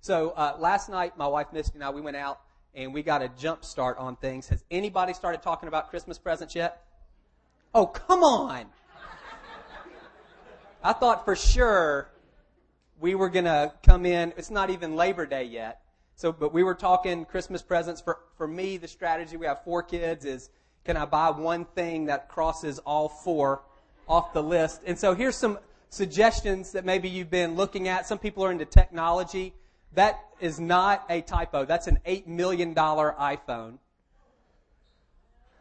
So uh, last night, my wife Misty and I, we went out and we got a jump start on things. Has anybody started talking about Christmas presents yet? Oh, come on! I thought for sure we were gonna come in. It's not even Labor Day yet. So, but we were talking Christmas presents. For for me, the strategy we have four kids is can I buy one thing that crosses all four off the list? And so here's some suggestions that maybe you've been looking at. Some people are into technology. That is not a typo. That's an $8 million iPhone.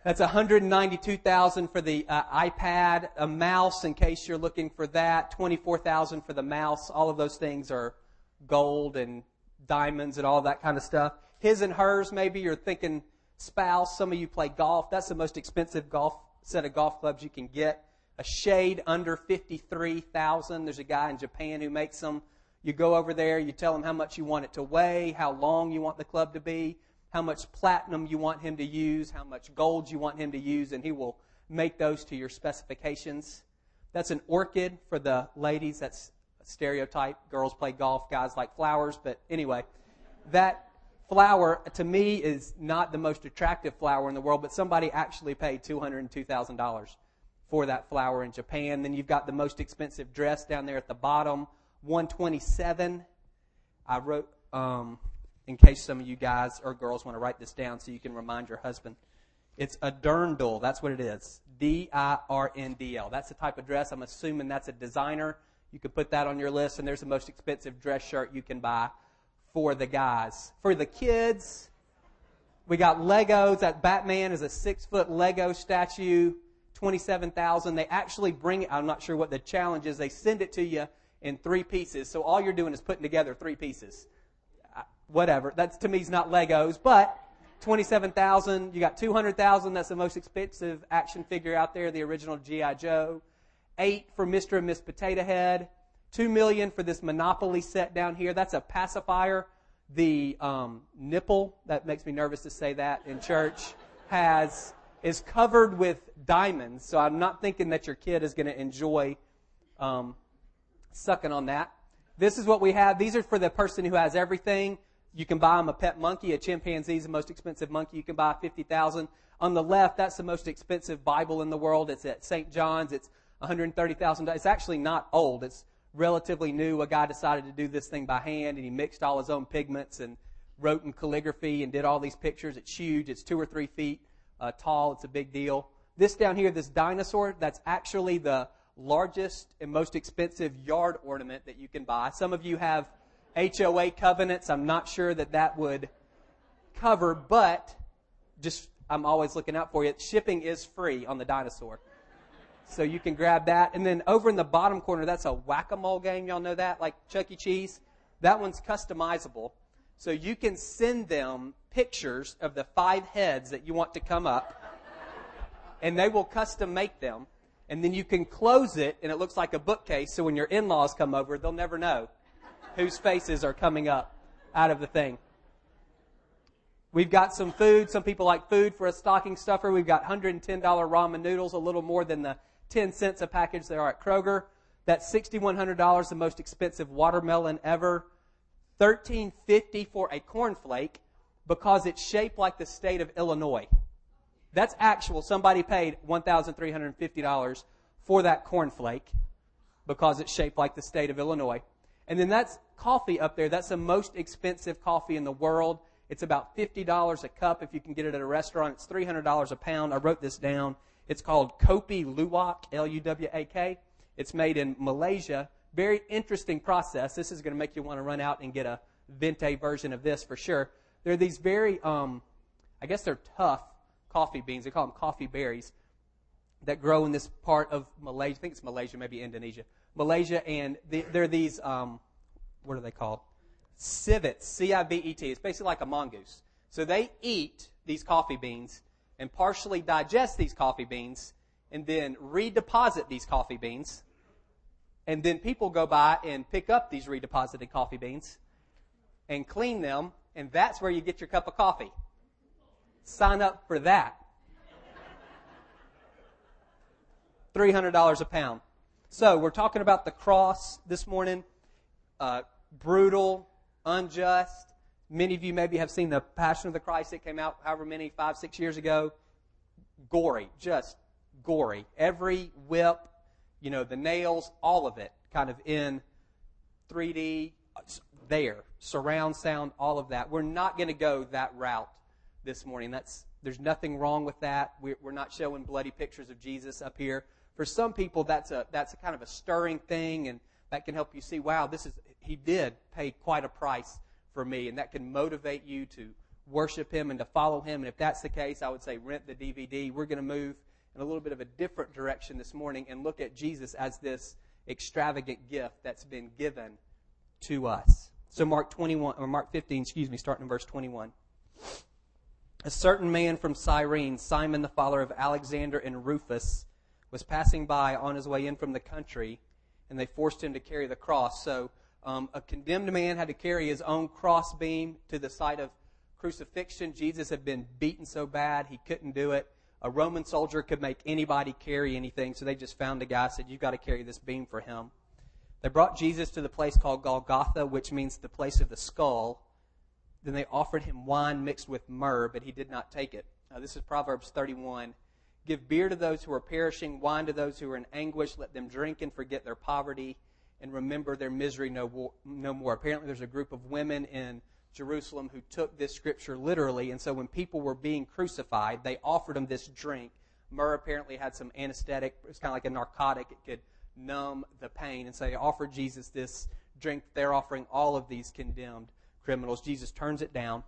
That's 192,000 for the uh, iPad, a mouse in case you're looking for that, 24,000 for the mouse. All of those things are gold and diamonds and all that kind of stuff. His and hers, maybe you're thinking spouse. Some of you play golf. That's the most expensive golf set of golf clubs you can get. A shade under 53,000. There's a guy in Japan who makes them you go over there, you tell him how much you want it to weigh, how long you want the club to be, how much platinum you want him to use, how much gold you want him to use, and he will make those to your specifications. That's an orchid for the ladies. That's a stereotype. Girls play golf, guys like flowers. But anyway, that flower to me is not the most attractive flower in the world, but somebody actually paid $202,000 for that flower in Japan. Then you've got the most expensive dress down there at the bottom 127. I wrote, um, in case some of you guys or girls want to write this down so you can remind your husband. It's a dirndl. That's what it is. D-I-R-N-D-L. That's the type of dress. I'm assuming that's a designer. You could put that on your list, and there's the most expensive dress shirt you can buy for the guys. For the kids, we got Legos. That Batman is a six foot Lego statue, 27,000. They actually bring it, I'm not sure what the challenge is. They send it to you in three pieces. So all you're doing is putting together three pieces. Whatever. That's to me is not Legos, but 27,000. You got 200,000. That's the most expensive action figure out there, the original G.I. Joe. Eight for Mr. and Miss Potato Head. Two million for this Monopoly set down here. That's a pacifier. The um, nipple, that makes me nervous to say that in church, has is covered with diamonds. So I'm not thinking that your kid is going to enjoy um, sucking on that. This is what we have. These are for the person who has everything. You can buy them a pet monkey. A chimpanzee is the most expensive monkey you can buy, 50000 On the left, that's the most expensive Bible in the world. It's at St. John's. It's $130,000. It's actually not old. It's relatively new. A guy decided to do this thing by hand, and he mixed all his own pigments and wrote in calligraphy and did all these pictures. It's huge. It's two or three feet uh, tall. It's a big deal. This down here, this dinosaur, that's actually the largest and most expensive yard ornament that you can buy. Some of you have HOA covenants. I'm not sure that that would cover, but just I'm always looking out for you. Shipping is free on the dinosaur. So you can grab that. And then over in the bottom corner, that's a whack-a-mole game. Y'all know that? Like Chuck E. Cheese? That one's customizable. So you can send them pictures of the five heads that you want to come up. And they will custom make them. And then you can close it and it looks like a bookcase so when your in-laws come over they'll never know whose faces are coming up out of the thing. We've got some food. Some people like food for a stocking stuffer. We've got $110 ramen noodles a little more than the 10 cents a package there are at kroger. That's $6100 the most expensive watermelon ever 1350 for a cornflake because it's shaped like the state of illinois that's actual. Somebody paid $1,350 for that cornflake because it's shaped like the state of Illinois. And then that's coffee up there. That's the most expensive coffee in the world. It's about $50 a cup if you can get it at a restaurant. It's $300 a pound. I wrote this down. It's called Kopi Luwak, L-U-W-A-K. It's made in Malaysia. Very interesting process. This is going to make you want to run out and get a Venti version of this for sure. There are these very, um, I guess they're tough coffee beans. They call them coffee berries that grow in this part of Malaysia. I think it's Malaysia, maybe Indonesia. Malaysia, and they're these, um, what are they called? Civets, C-I-V-E-T. It's basically like a mongoose. So they eat these coffee beans and partially digest these coffee beans and then redeposit these coffee beans. And then people go by and pick up these redeposited coffee beans and clean them, and that's where you get your cup of coffee. Sign up for that. $300 a pound. So we're talking about the cross this morning. Uh, brutal, unjust. Many of you maybe have seen the Passion of the Christ that came out however many, five, six years ago. Gory, just gory. Every whip, you know, the nails, all of it kind of in 3D, there. Surround sound, all of that. We're not going to go that route this morning. That's, there's nothing wrong with that. We're, we're not showing bloody pictures of Jesus up here. For some people, that's a, that's a kind of a stirring thing, and that can help you see, wow, this is, he did pay quite a price for me, and that can motivate you to worship him and to follow him. And if that's the case, I would say rent the DVD. We're going to move in a little bit of a different direction this morning and look at Jesus as this extravagant gift that's been given to us. So Mark 21 or Mark 15, excuse me, starting in verse 21. A certain man from Cyrene, Simon the father of Alexander and Rufus, was passing by on his way in from the country, and they forced him to carry the cross. So um, a condemned man had to carry his own crossbeam to the site of crucifixion. Jesus had been beaten so bad he couldn't do it. A Roman soldier could make anybody carry anything, so they just found a guy said, "You've got to carry this beam for him." They brought Jesus to the place called Golgotha, which means the place of the skull. Then they offered him wine mixed with myrrh, but he did not take it. Now, this is Proverbs 31. Give beer to those who are perishing, wine to those who are in anguish. Let them drink and forget their poverty and remember their misery no, no more. Apparently, there's a group of women in Jerusalem who took this scripture literally, and so when people were being crucified, they offered them this drink. Myrrh apparently had some anesthetic, it's kind of like a narcotic. It could numb the pain. And so they offered Jesus this drink. They're offering all of these condemned criminals. Jesus turns it down,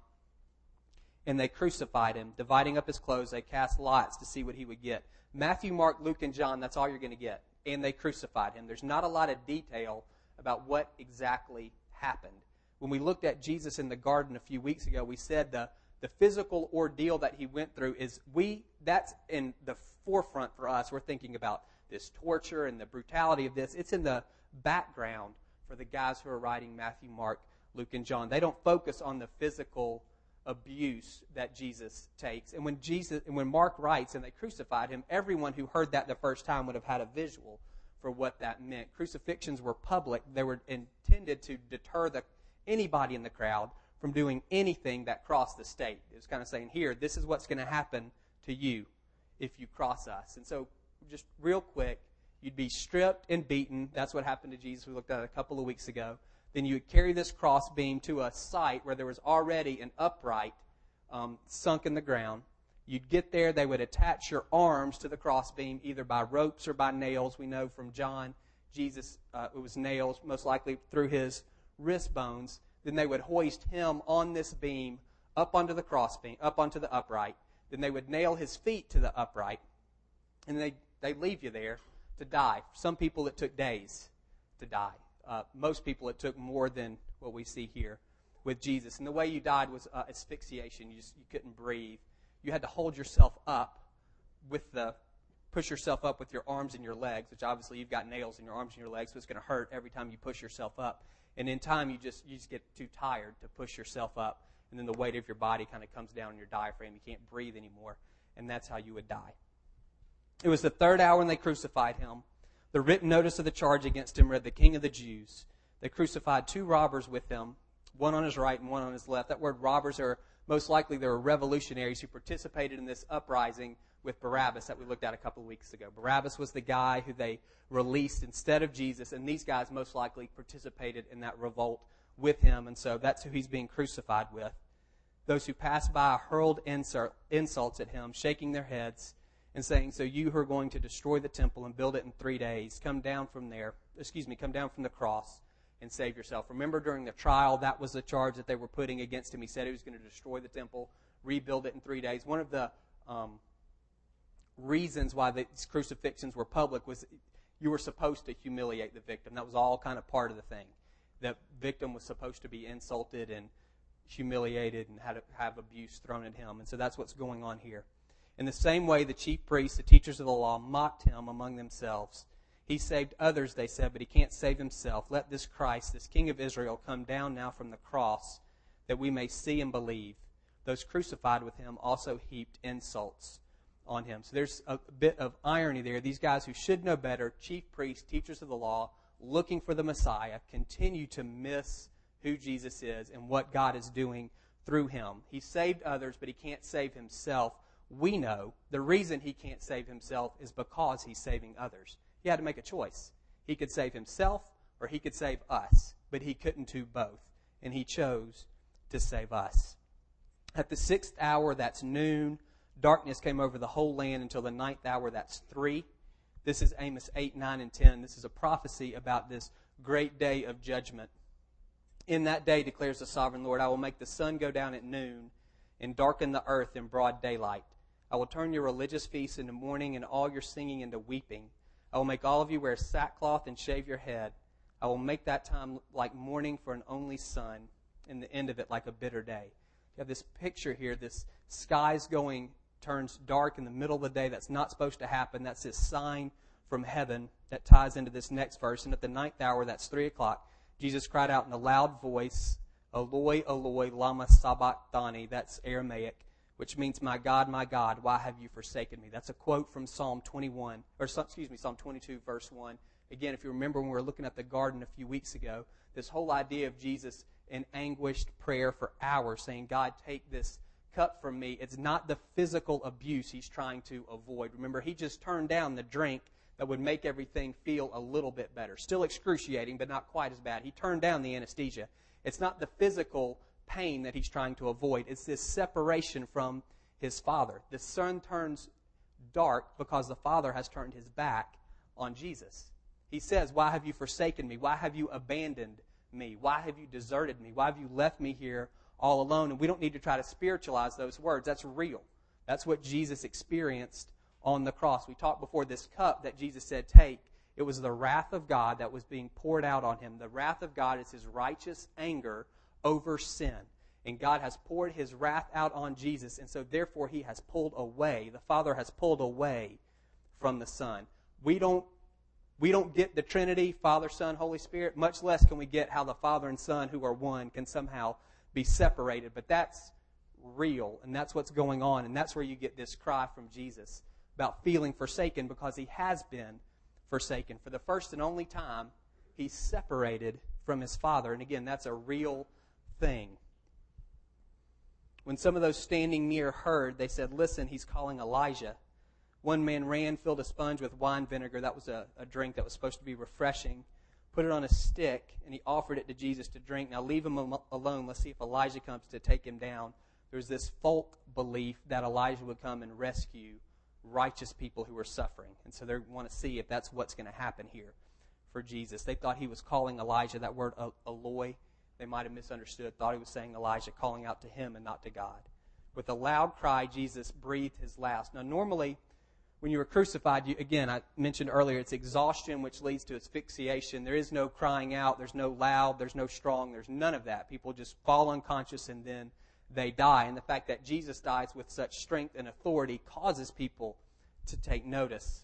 and they crucified him. Dividing up his clothes, they cast lots to see what he would get. Matthew, Mark, Luke, and John, that's all you're going to get. And they crucified him. There's not a lot of detail about what exactly happened. When we looked at Jesus in the garden a few weeks ago, we said the, the physical ordeal that he went through is we, that's in the forefront for us. We're thinking about this torture and the brutality of this. It's in the background for the guys who are writing Matthew, Mark, Luke, and John. They don't focus on the physical abuse that Jesus takes. And when Jesus and when Mark writes and they crucified him, everyone who heard that the first time would have had a visual for what that meant. Crucifixions were public. They were intended to deter the anybody in the crowd from doing anything that crossed the state. It was kind of saying, here, this is what's going to happen to you if you cross us. And so just real quick, you'd be stripped and beaten. That's what happened to Jesus. We looked at a couple of weeks ago. Then you would carry this crossbeam to a site where there was already an upright um, sunk in the ground. You'd get there, they would attach your arms to the crossbeam either by ropes or by nails. We know from John, Jesus, uh, it was nails, most likely through his wrist bones. Then they would hoist him on this beam up onto the crossbeam, up onto the upright. Then they would nail his feet to the upright. And they they leave you there to die. Some people, it took days to die. Uh, most people, it took more than what we see here with Jesus. And the way you died was uh, asphyxiation. You just you couldn't breathe. You had to hold yourself up with the push yourself up with your arms and your legs, which obviously you've got nails in your arms and your legs, so it's going to hurt every time you push yourself up. And in time, you just you just get too tired to push yourself up, and then the weight of your body kind of comes down on your diaphragm. You can't breathe anymore, and that's how you would die. It was the third hour when they crucified him. The written notice of the charge against him read, The King of the Jews. They crucified two robbers with him, one on his right and one on his left. That word robbers are most likely they were revolutionaries who participated in this uprising with Barabbas that we looked at a couple of weeks ago. Barabbas was the guy who they released instead of Jesus, and these guys most likely participated in that revolt with him, and so that's who he's being crucified with. Those who passed by hurled insults at him, shaking their heads and saying, So you who are going to destroy the temple and build it in three days, come down from there, excuse me, come down from the cross and save yourself. Remember during the trial, that was the charge that they were putting against him. He said he was going to destroy the temple, rebuild it in three days. One of the um, reasons why these crucifixions were public was you were supposed to humiliate the victim. That was all kind of part of the thing. The victim was supposed to be insulted and humiliated and had have abuse thrown at him. And so that's what's going on here. In the same way, the chief priests, the teachers of the law, mocked him among themselves. He saved others, they said, but he can't save himself. Let this Christ, this King of Israel, come down now from the cross that we may see and believe. Those crucified with him also heaped insults on him. So there's a bit of irony there. These guys who should know better, chief priests, teachers of the law, looking for the Messiah, continue to miss who Jesus is and what God is doing through him. He saved others, but he can't save himself. We know the reason he can't save himself is because he's saving others. He had to make a choice. He could save himself or he could save us, but he couldn't do both. And he chose to save us. At the sixth hour, that's noon, darkness came over the whole land until the ninth hour, that's three. This is Amos 8, 9, and 10. This is a prophecy about this great day of judgment. In that day, declares the sovereign Lord, I will make the sun go down at noon and darken the earth in broad daylight. I will turn your religious feasts into mourning and all your singing into weeping. I will make all of you wear sackcloth and shave your head. I will make that time like mourning for an only son, and the end of it like a bitter day. You have this picture here, this sky's going, turns dark in the middle of the day. That's not supposed to happen. That's this sign from heaven that ties into this next verse. And at the ninth hour, that's three o'clock, Jesus cried out in a loud voice, Eloi, Eloi, lama sabachthani. That's Aramaic, which means, My God, my God, why have you forsaken me? That's a quote from Psalm 21, or excuse me, Psalm 22, verse 1. Again, if you remember when we were looking at the garden a few weeks ago, this whole idea of Jesus in anguished prayer for hours, saying, God, take this cup from me. It's not the physical abuse he's trying to avoid. Remember, he just turned down the drink that would make everything feel a little bit better. Still excruciating, but not quite as bad. He turned down the anesthesia. It's not the physical pain that he's trying to avoid, it's this separation from his father. The sun turns dark because the father has turned his back on Jesus. He says, Why have you forsaken me? Why have you abandoned me? Why have you deserted me? Why have you left me here all alone? And we don't need to try to spiritualize those words. That's real. That's what Jesus experienced on the cross. We talked before this cup that Jesus said, Take. It was the wrath of God that was being poured out on him. The wrath of God is his righteous anger over sin. And God has poured his wrath out on Jesus, and so therefore he has pulled away. The Father has pulled away from the Son. We don't we don't get the Trinity, Father, Son, Holy Spirit, much less can we get how the Father and Son, who are one, can somehow be separated. But that's real, and that's what's going on, and that's where you get this cry from Jesus about feeling forsaken because he has been forsaken. For the first and only time, he's separated from his father. And again, that's a real thing. When some of those standing near heard, they said, Listen, he's calling Elijah. One man ran, filled a sponge with wine vinegar. That was a, a drink that was supposed to be refreshing. Put it on a stick, and he offered it to Jesus to drink. Now leave him alone. Let's see if Elijah comes to take him down. There's this folk belief that Elijah would come and rescue righteous people who are suffering. And so they want to see if that's what's going to happen here for Jesus. They thought he was calling Elijah, that word Eloi, they might have misunderstood, thought he was saying Elijah, calling out to him and not to God. With a loud cry, Jesus breathed his last. Now, normally, when you were crucified, you, again, I mentioned earlier, it's exhaustion which leads to asphyxiation. There is no crying out, there's no loud, there's no strong, there's none of that. People just fall unconscious and then they die. And the fact that Jesus dies with such strength and authority causes people to take notice.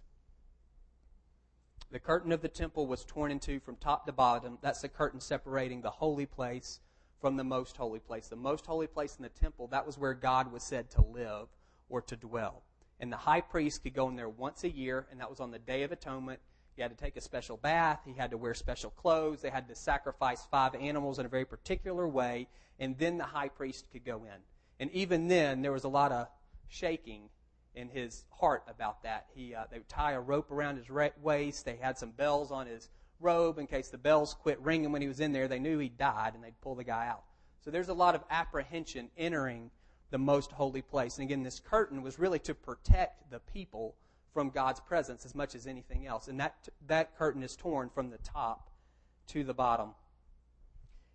The curtain of the temple was torn in two from top to bottom. That's the curtain separating the holy place from the most holy place. The most holy place in the temple, that was where God was said to live or to dwell. And the high priest could go in there once a year, and that was on the Day of Atonement. He had to take a special bath. He had to wear special clothes. They had to sacrifice five animals in a very particular way, and then the high priest could go in. And even then, there was a lot of shaking in his heart about that. He, uh, they would tie a rope around his waist. They had some bells on his robe in case the bells quit ringing when he was in there. They knew he died, and they'd pull the guy out. So there's a lot of apprehension entering the most holy place. And again, this curtain was really to protect the people from God's presence as much as anything else. And that, that curtain is torn from the top to the bottom.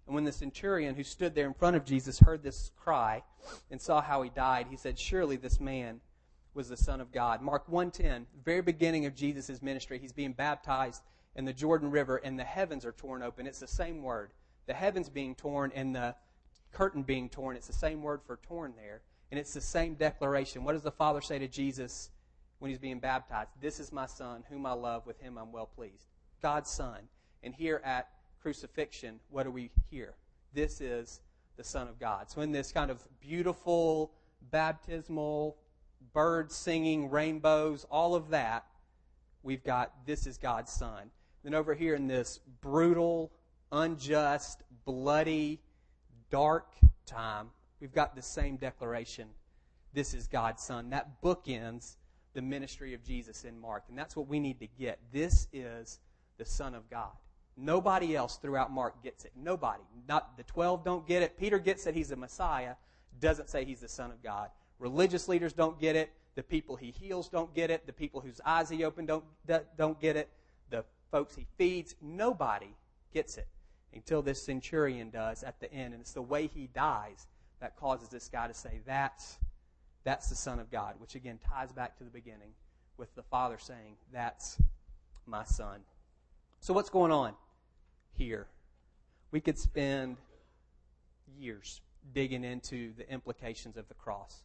And when the centurion who stood there in front of Jesus heard this cry and saw how he died, he said, Surely this man was the Son of God. Mark 1.10, very beginning of Jesus' ministry, he's being baptized in the Jordan River and the heavens are torn open. It's the same word. The heavens being torn and the curtain being torn. It's the same word for torn there. And it's the same declaration. What does the Father say to Jesus when he's being baptized. This is my son, whom I love, with him I'm well pleased. God's son. And here at crucifixion, what do we hear? This is the Son of God. So, in this kind of beautiful, baptismal, birds singing, rainbows, all of that, we've got this is God's Son. Then over here in this brutal, unjust, bloody, dark time, we've got the same declaration this is God's Son. That bookends the ministry of Jesus in Mark. And that's what we need to get. This is the Son of God. Nobody else throughout Mark gets it. Nobody. Not the 12 don't get it. Peter gets that he's the Messiah, doesn't say he's the Son of God. Religious leaders don't get it. The people he heals don't get it. The people whose eyes he opened don't, don't get it. The folks he feeds, nobody gets it until this centurion does at the end. And it's the way he dies that causes this guy to say, That's, that's the Son of God, which again ties back to the beginning with the Father saying, That's my Son. So, what's going on here? We could spend years digging into the implications of the cross.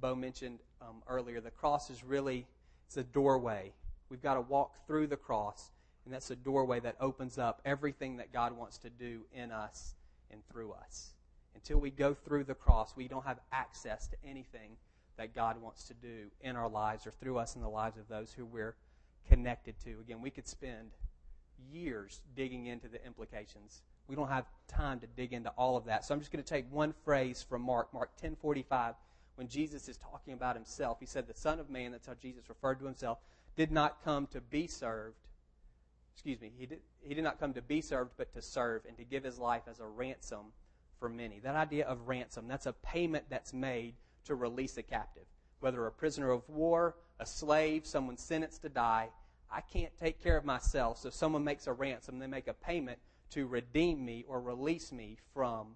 Bo mentioned um, earlier the cross is really it's a doorway. We've got to walk through the cross, and that's a doorway that opens up everything that God wants to do in us and through us. Until we go through the cross, we don't have access to anything that God wants to do in our lives or through us in the lives of those who we're connected to. Again, we could spend years digging into the implications. We don't have time to dig into all of that. So I'm just going to take one phrase from Mark, Mark 10:45, when Jesus is talking about himself. He said, "The Son of Man," that's how Jesus referred to himself, did not come to be served. Excuse me, he did, he did not come to be served, but to serve and to give his life as a ransom for many. That idea of ransom, that's a payment that's made to release a captive. Whether a prisoner of war, a slave, someone sentenced to die, I can't take care of myself, so someone makes a ransom, they make a payment to redeem me or release me from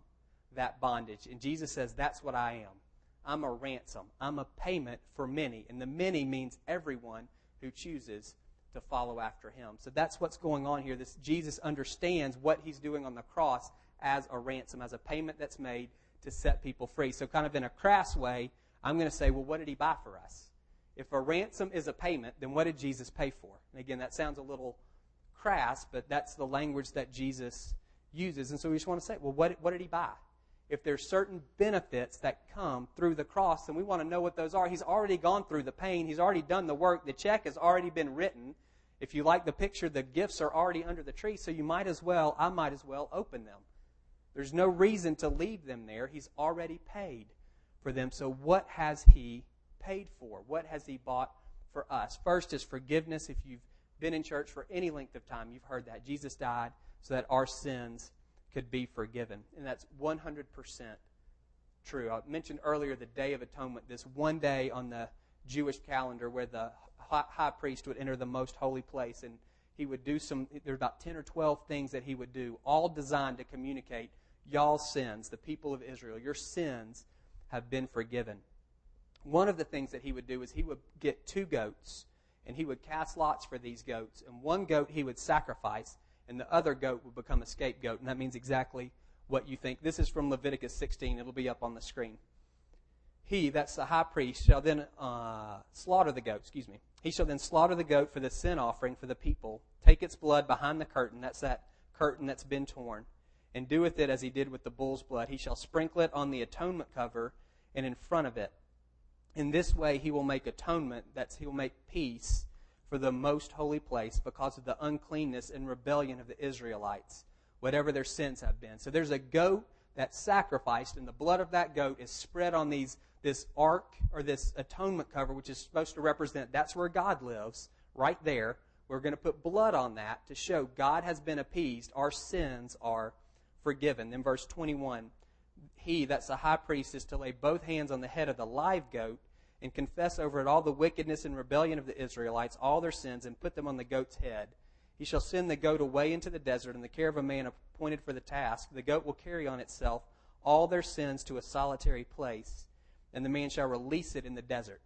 that bondage. And Jesus says, That's what I am. I'm a ransom. I'm a payment for many. And the many means everyone who chooses to follow after him. So that's what's going on here. This Jesus understands what he's doing on the cross as a ransom, as a payment that's made to set people free. So kind of in a crass way, I'm going to say, well, what did he buy for us? If a ransom is a payment, then what did Jesus pay for? And again, that sounds a little crass, but that's the language that Jesus uses. And so we just want to say, well, what, what did he buy? If there's certain benefits that come through the cross, and we want to know what those are. He's already gone through the pain. He's already done the work. The check has already been written. If you like the picture, the gifts are already under the tree, so you might as well, I might as well open them. There's no reason to leave them there. He's already paid for them. So what has he paid for? What has He bought for us? First is forgiveness. If you've been in church for any length of time, you've heard that. Jesus died so that our sins could be forgiven. And that's 100% true. I mentioned earlier the Day of Atonement, this one day on the Jewish calendar where the high priest would enter the most holy place and he would do some, there are about 10 or 12 things that he would do, all designed to communicate y'all's sins, the people of Israel, your sins have been forgiven one of the things that he would do is he would get two goats and he would cast lots for these goats. And one goat he would sacrifice, and the other goat will become a scapegoat. And that means exactly what you think. This is from Leviticus 16. It'll be up on the screen. He, that's the high priest, shall then uh, slaughter the goat. Excuse me. He shall then slaughter the goat for the sin offering for the people, take its blood behind the curtain. That's that curtain that's been torn. And do with it as he did with the bull's blood. He shall sprinkle it on the atonement cover and in front of it in this way, he will make atonement, that's, he will make peace for the most holy place because of the uncleanness and rebellion of the Israelites, whatever their sins have been. So there's a goat that's sacrificed, and the blood of that goat is spread on these this ark or this atonement cover, which is supposed to represent that's where God lives, right there. We're going to put blood on that to show God has been appeased. Our sins are forgiven. Then verse 21 he, that's the high priest, is to lay both hands on the head of the live goat and confess over it all the wickedness and rebellion of the Israelites, all their sins, and put them on the goat's head. He shall send the goat away into the desert in the care of a man appointed for the task. The goat will carry on itself all their sins to a solitary place, and the man shall release it in the desert.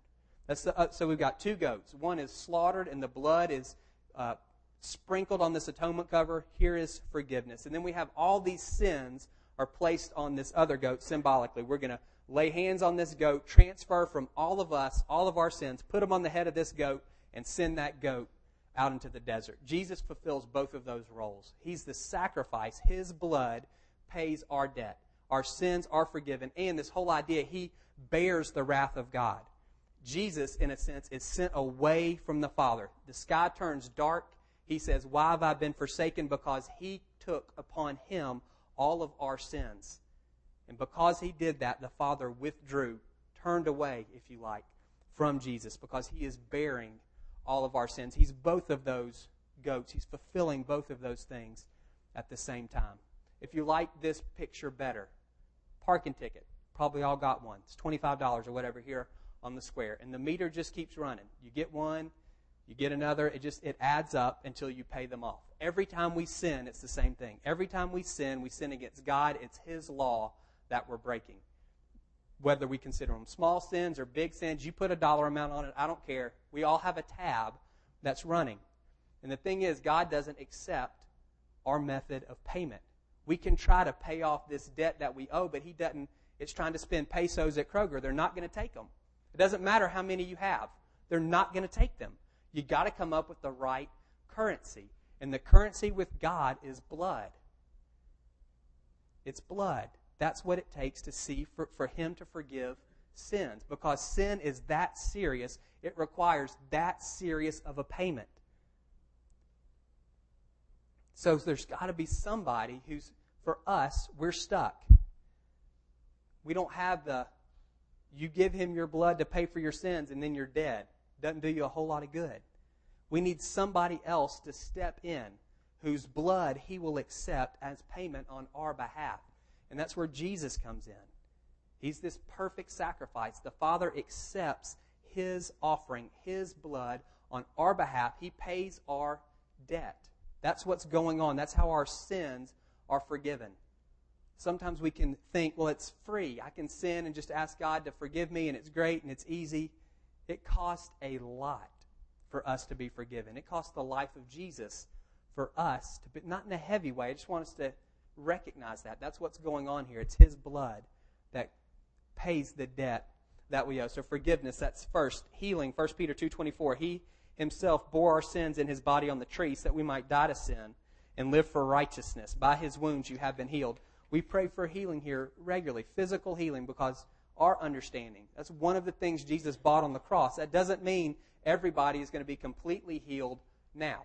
That's the, uh, so we've got two goats. One is slaughtered, and the blood is uh, sprinkled on this atonement cover. Here is forgiveness. And then we have all these sins are placed on this other goat symbolically. We're going to lay hands on this goat, transfer from all of us, all of our sins, put them on the head of this goat, and send that goat out into the desert. Jesus fulfills both of those roles. He's the sacrifice. His blood pays our debt. Our sins are forgiven. And this whole idea, he bears the wrath of God. Jesus, in a sense, is sent away from the Father. The sky turns dark. He says, Why have I been forsaken? Because he took upon him all of our sins. And because he did that, the Father withdrew, turned away, if you like, from Jesus because he is bearing all of our sins. He's both of those goats. He's fulfilling both of those things at the same time. If you like this picture better, parking ticket. Probably all got one. It's $25 or whatever here on the square. And the meter just keeps running. You get one, you get another, it just it adds up until you pay them off. Every time we sin, it's the same thing. Every time we sin, we sin against God. It's his law that we're breaking. Whether we consider them small sins or big sins, you put a dollar amount on it, I don't care. We all have a tab that's running. And the thing is, God doesn't accept our method of payment. We can try to pay off this debt that we owe, but He doesn't. It's trying to spend pesos at Kroger. They're not going to take them. It doesn't matter how many you have. They're not going to take them. You got to come up with the right currency. And the currency with God is blood. It's blood. That's what it takes to see for, for Him to forgive sins. Because sin is that serious, it requires that serious of a payment. So there's got to be somebody who's, for us, we're stuck. We don't have the, you give him your blood to pay for your sins and then you're dead. Doesn't do you a whole lot of good. We need somebody else to step in whose blood he will accept as payment on our behalf. And that's where Jesus comes in. He's this perfect sacrifice. The Father accepts his offering, his blood on our behalf. He pays our debt. That's what's going on. That's how our sins are forgiven. Sometimes we can think, well, it's free. I can sin and just ask God to forgive me, and it's great and it's easy. It costs a lot for us to be forgiven. It cost the life of Jesus for us to be, not in a heavy way. I just want us to recognize that. That's what's going on here. It's His blood that pays the debt that we owe. So forgiveness, that's first. Healing, 1 Peter 2.24. He himself bore our sins in his body on the tree so that we might die to sin and live for righteousness. By his wounds you have been healed. We pray for healing here regularly, physical healing, because our understanding. That's one of the things Jesus bought on the cross. That doesn't mean everybody is going to be completely healed now.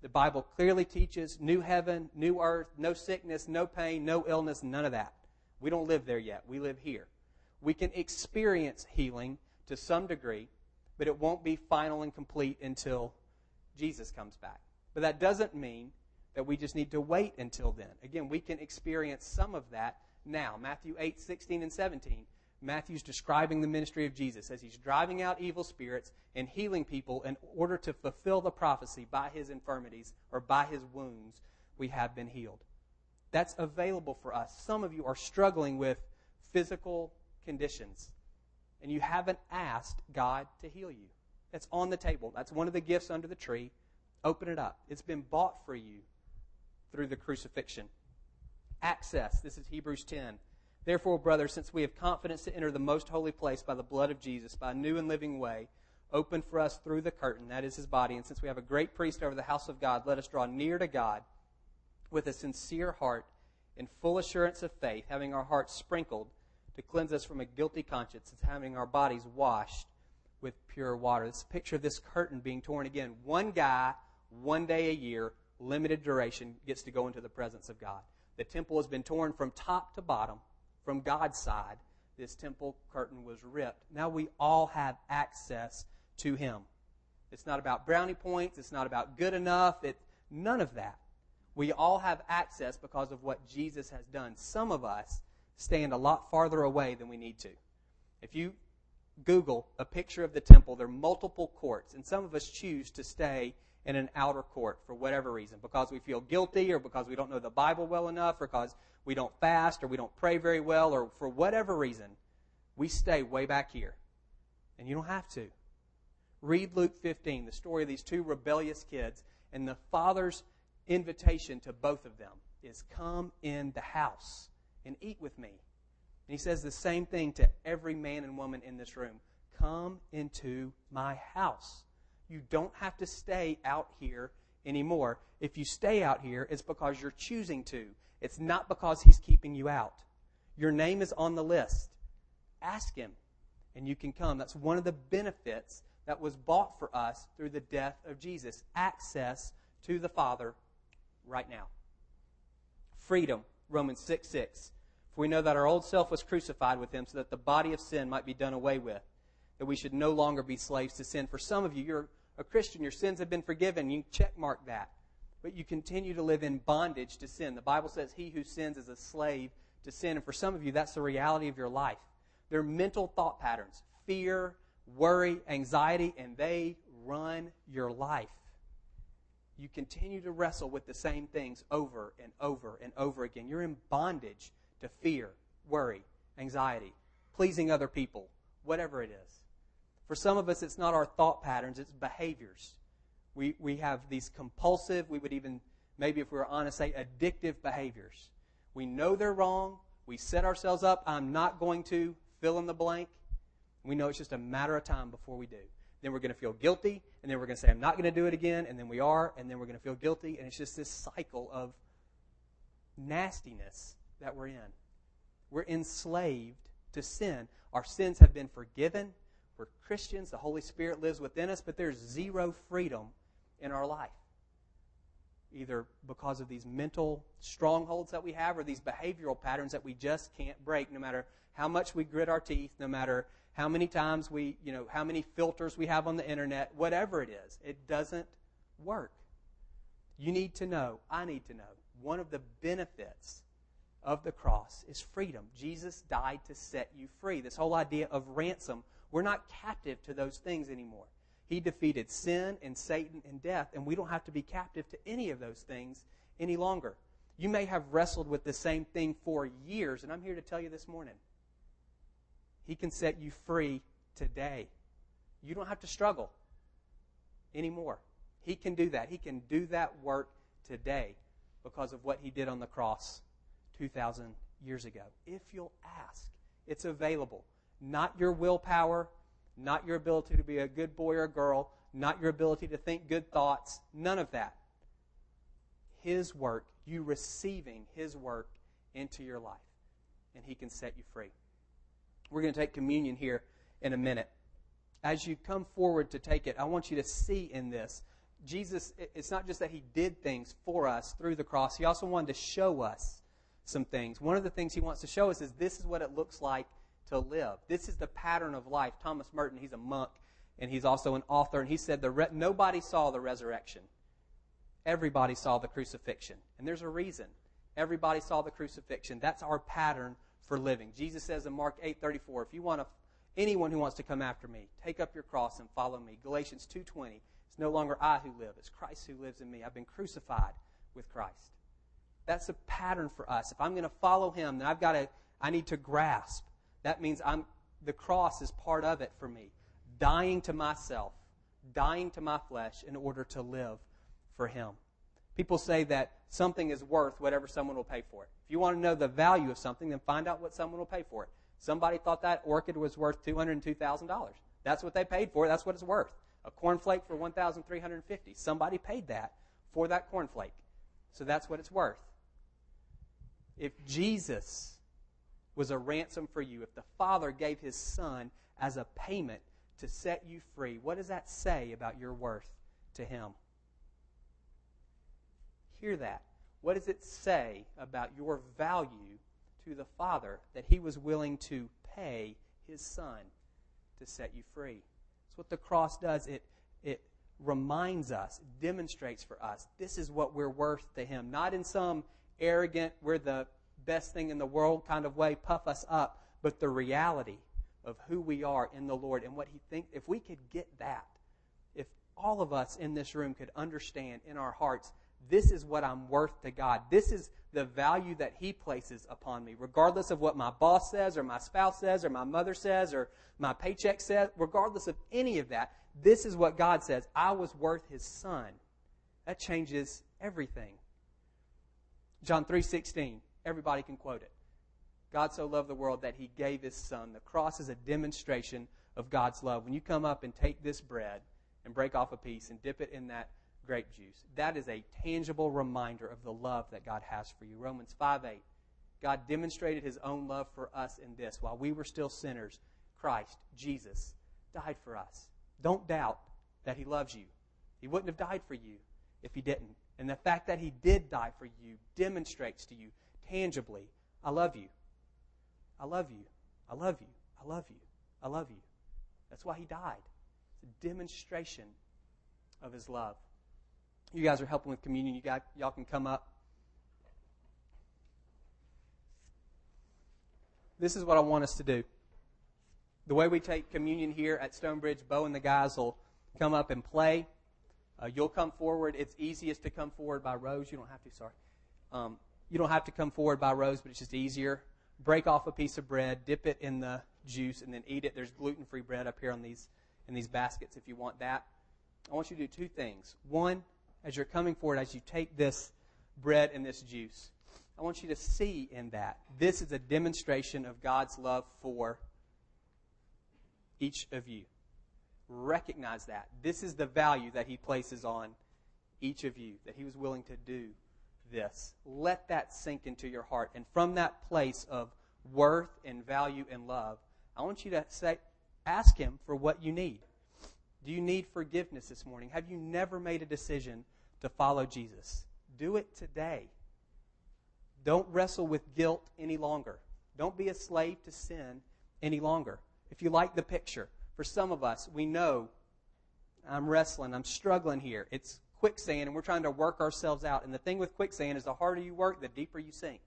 The Bible clearly teaches new heaven, new earth, no sickness, no pain, no illness, none of that. We don't live there yet. We live here. We can experience healing to some degree, but it won't be final and complete until Jesus comes back. But that doesn't mean that we just need to wait until then. Again, we can experience some of that now. Matthew 8, 16, and 17. Matthew's describing the ministry of Jesus as he's driving out evil spirits and healing people in order to fulfill the prophecy by his infirmities or by his wounds, we have been healed. That's available for us. Some of you are struggling with physical conditions and you haven't asked God to heal you. That's on the table. That's one of the gifts under the tree. Open it up. It's been bought for you through the crucifixion. Access. This is Hebrews 10. Therefore, brothers, since we have confidence to enter the most holy place by the blood of Jesus, by a new and living way, open for us through the curtain, that is his body, and since we have a great priest over the house of God, let us draw near to God with a sincere heart in full assurance of faith, having our hearts sprinkled to cleanse us from a guilty conscience and having our bodies washed with pure water. This picture of this curtain being torn again. One guy, one day a year, limited duration, gets to go into the presence of God. The temple has been torn from top to bottom, from God's side. This temple curtain was ripped. Now we all have access to Him. It's not about brownie points. It's not about good enough. It, none of that. We all have access because of what Jesus has done. Some of us stand a lot farther away than we need to. If you Google a picture of the temple, there are multiple courts, and some of us choose to stay in an outer court for whatever reason because we feel guilty or because we don't know the Bible well enough or because we don't fast or we don't pray very well or for whatever reason, we stay way back here. And you don't have to. Read Luke 15, the story of these two rebellious kids, and the father's invitation to both of them is come in the house and eat with me. And he says the same thing to every man and woman in this room Come into my house. You don't have to stay out here anymore. If you stay out here, it's because you're choosing to. It's not because he's keeping you out. Your name is on the list. Ask him, and you can come. That's one of the benefits that was bought for us through the death of Jesus access to the Father right now. Freedom Romans 6 6. For we know that our old self was crucified with him so that the body of sin might be done away with, that we should no longer be slaves to sin. For some of you, you're a Christian, your sins have been forgiven. You check mark that. But you continue to live in bondage to sin. The Bible says, He who sins is a slave to sin. And for some of you, that's the reality of your life. They're mental thought patterns fear, worry, anxiety, and they run your life. You continue to wrestle with the same things over and over and over again. You're in bondage to fear, worry, anxiety, pleasing other people, whatever it is. For some of us, it's not our thought patterns, it's behaviors. We, we have these compulsive, we would even, maybe if we were honest, say addictive behaviors. We know they're wrong. We set ourselves up. I'm not going to fill in the blank. We know it's just a matter of time before we do. Then we're going to feel guilty, and then we're going to say, I'm not going to do it again, and then we are, and then we're going to feel guilty, and it's just this cycle of nastiness that we're in. We're enslaved to sin. Our sins have been forgiven. We're Christians. The Holy Spirit lives within us, but there's zero freedom in our life. Either because of these mental strongholds that we have or these behavioral patterns that we just can't break, no matter how much we grit our teeth, no matter how many times we, you know, how many filters we have on the internet, whatever it is, it doesn't work. You need to know, I need to know, one of the benefits of the cross is freedom. Jesus died to set you free. This whole idea of ransom, we're not captive to those things anymore. He defeated sin and Satan and death, and we don't have to be captive to any of those things any longer. You may have wrestled with the same thing for years, and I'm here to tell you this morning he can set you free today. You don't have to struggle anymore. He can do that. He can do that work today because of what he did on the cross 2,000 years ago. If you'll ask, it's available. Not your willpower, not your ability to be a good boy or girl, not your ability to think good thoughts, none of that. His work, you receiving His work into your life, and He can set you free. We're going to take communion here in a minute. As you come forward to take it, I want you to see in this Jesus, it's not just that he did things for us through the cross, he also wanted to show us some things. One of the things he wants to show us is this is what it looks like to live. This is the pattern of life. Thomas Merton, he's a monk and he's also an author, and he said the re- nobody saw the resurrection. Everybody saw the crucifixion. And there's a reason. Everybody saw the crucifixion. That's our pattern for living. Jesus says in Mark 8:34, if you want to anyone who wants to come after me, take up your cross and follow me. Galatians 2:20, it's no longer I who live, it's Christ who lives in me. I've been crucified with Christ. That's a pattern for us. If I'm going to follow him, then I've got to I need to grasp. That means I'm the cross is part of it for me. Dying to myself, dying to my flesh in order to live for him. People say that something is worth whatever someone will pay for it. If you want to know the value of something, then find out what someone will pay for it. Somebody thought that orchid was worth $202,000. That's what they paid for. That's what it's worth. A cornflake for 1350 Somebody paid that for that cornflake. So that's what it's worth. If Jesus was a ransom for you, if the Father gave his Son as a payment to set you free, what does that say about your worth to him? Hear that. What does it say about your value to the Father that He was willing to pay His Son to set you free? That's what the cross does. It, it reminds us, demonstrates for us, this is what we're worth to Him. Not in some arrogant, we're the best thing in the world kind of way, puff us up, but the reality of who we are in the Lord and what He thinks. If we could get that, if all of us in this room could understand in our hearts this is what I'm worth to God. This is the value that He places upon me, regardless of what my boss says, or my spouse says, or my mother says, or my paycheck says, regardless of any of that. This is what God says. I was worth His Son. That changes everything. John 3:16. Everybody can quote it. God so loved the world that he gave his son. The cross is a demonstration of God's love. When you come up and take this bread and break off a piece and dip it in that grape juice. That is a tangible reminder of the love that God has for you. Romans 5 8. God demonstrated his own love for us in this. While we were still sinners, Christ, Jesus, died for us. Don't doubt that he loves you. He wouldn't have died for you if he didn't. And the fact that he did die for you demonstrates to you tangibly, I love you. I love you. I love you. I love you. I love you. That's why he died. It's a demonstration of his love. You guys are helping with communion. You got, y'all can come up. This is what I want us to do. The way we take communion here at Stonebridge, Bo and the guys will come up and play. Uh, you'll come forward. It's easiest to come forward by rows. You don't have to, sorry. Um, you don't have to come forward by rows, but it's just easier. Break off a piece of bread, dip it in the juice, and then eat it. There's gluten free bread up here on these, in these baskets if you want that. I want you to do two things. One, as you're coming forward, as you take this bread and this juice, I want you to see in that this is a demonstration of God's love for each of you. Recognize that. This is the value that He places on each of you, that He was willing to do this. Let that sink into your heart. And from that place of worth and value and love, I want you to say, ask Him for what you need. Do you need forgiveness this morning? Have you never made a decision to follow Jesus? Do it today. Don't wrestle with guilt any longer. Don't be a slave to sin any longer. If you like the picture, for some of us, we know I'm wrestling, I'm struggling here. It's quicksand, and we're trying to work ourselves out. And the thing with quicksand is the harder you work, the deeper you sink.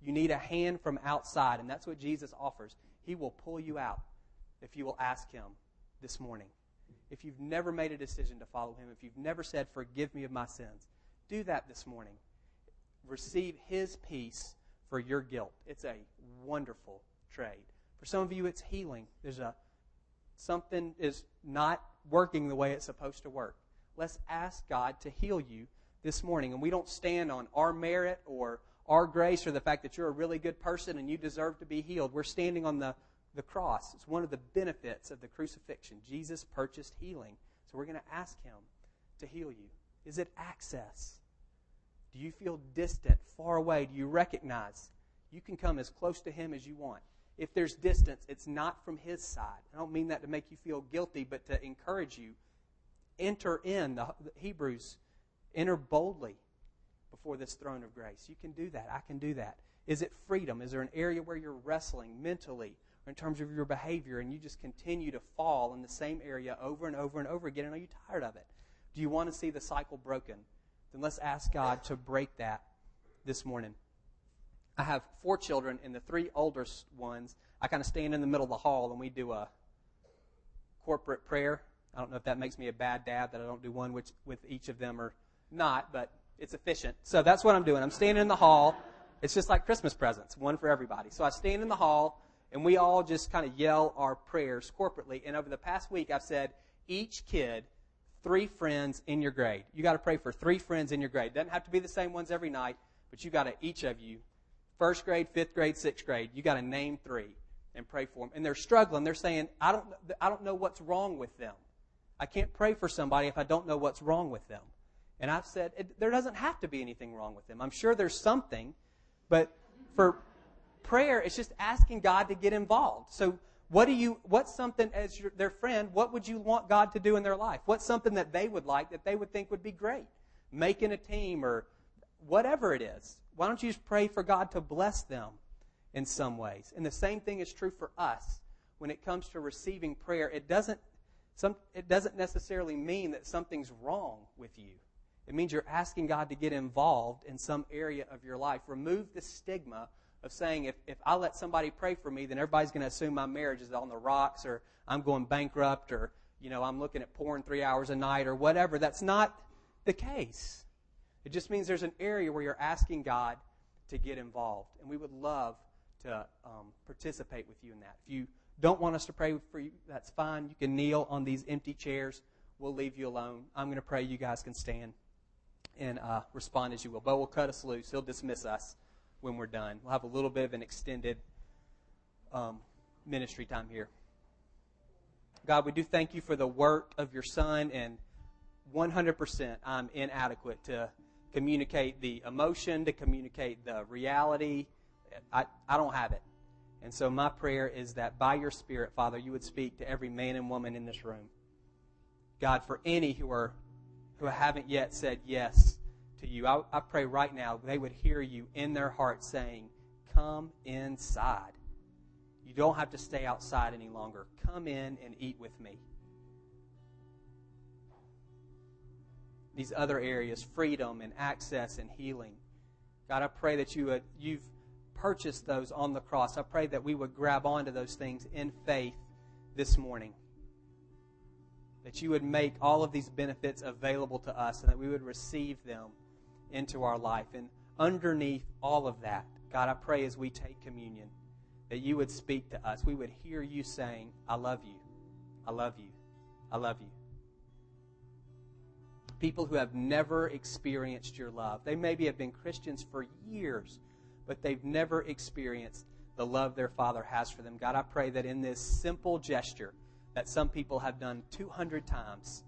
You need a hand from outside, and that's what Jesus offers. He will pull you out if you will ask Him this morning. If you've never made a decision to follow Him, if you've never said, Forgive me of my sins, do that this morning. Receive His peace for your guilt. It's a wonderful trade. For some of you, it's healing. There's a something is not working the way it's supposed to work. Let's ask God to heal you this morning. And we don't stand on our merit or our grace or the fact that you're a really good person and you deserve to be healed. We're standing on the, the cross. It's one of the benefits of the crucifixion. Jesus purchased healing. So we're going to ask Him to heal you. Is it access? Do you feel distant, far away? Do you recognize you can come as close to Him as you want? If there's distance, it's not from His side. I don't mean that to make you feel guilty, but to encourage you enter in, the, Hebrews, enter boldly before this throne of grace. You can do that. I can do that. Is it freedom? Is there an area where you're wrestling mentally or in terms of your behavior and you just continue to fall in the same area over and over and over again and are you tired of it? Do you want to see the cycle broken? Then let's ask God to break that this morning. I have four children, and the three oldest ones, I kind of stand in the middle of the hall and we do a corporate prayer I don't know if that makes me a bad dad that I don't do one which, with each of them or not, but it's efficient. So that's what I'm doing. I'm standing in the hall. It's just like Christmas presents, one for everybody. So I stand in the hall and we all just kind of yell our prayers corporately. And over the past week, I've said, each kid, three friends in your grade. You got to pray for three friends in your grade. Doesn't have to be the same ones every night, but you got to, each of you, first grade, fifth grade, sixth grade, you got to name three and pray for them. And they're struggling. They're saying, I don't, I don't know what's wrong with them. I can't pray for somebody if I don't know what's wrong with them. And I've said, it, there doesn't have to be anything wrong with them. I'm sure there's something, but for prayer, it's just asking God to get involved. So, what do you, what's something as your, their friend, what would you want God to do in their life? What's something that they would like that they would think would be great? Making a team or whatever it is. Why don't you just pray for God to bless them in some ways? And the same thing is true for us when it comes to receiving prayer. It doesn't some, it doesn't necessarily mean that something's wrong with you. It means you're asking God to get involved in some area of your life. Remove the stigma of saying, if, if I let somebody pray for me, then everybody's going to assume my marriage is on the rocks or I'm going bankrupt or, you know, I'm looking at porn three hours a night or whatever. That's not the case. It just means there's an area where you're asking God to get involved. And we would love to um, participate with you in that. If you don't want us to pray for you, that's fine. You can kneel on these empty chairs. We'll leave you alone. I'm going to pray. You guys can stand and uh, respond as you will. Bo will cut us loose. He'll dismiss us when we're done. We'll have a little bit of an extended um, ministry time here. God, we do thank you for the work of your Son, and 100% I'm inadequate to communicate the emotion, to communicate the reality. I, I don't have it. And so my prayer is that by your Spirit, Father, you would speak to every man and woman in this room. God, for any who are who haven't yet said yes to you. I, I pray right now they would hear you in their heart saying, Come inside. You don't have to stay outside any longer. Come in and eat with me. These other areas, freedom and access and healing. God, I pray that you would, you've purchased those on the cross. I pray that we would grab onto those things in faith this morning. That you would make all of these benefits available to us and that we would receive them into our life. And underneath all of that, God, I pray as we take communion that you would speak to us. We would hear you saying, I love you. I love you. I love you. People who have never experienced your love. They maybe have been Christians for years, but they've never experienced the love their Father has for them. God, I pray that in this simple gesture that some people have done 200 times,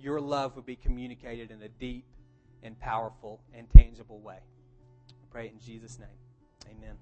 your love would be communicated in a deep and powerful and tangible way. I pray in Jesus' name. Amen.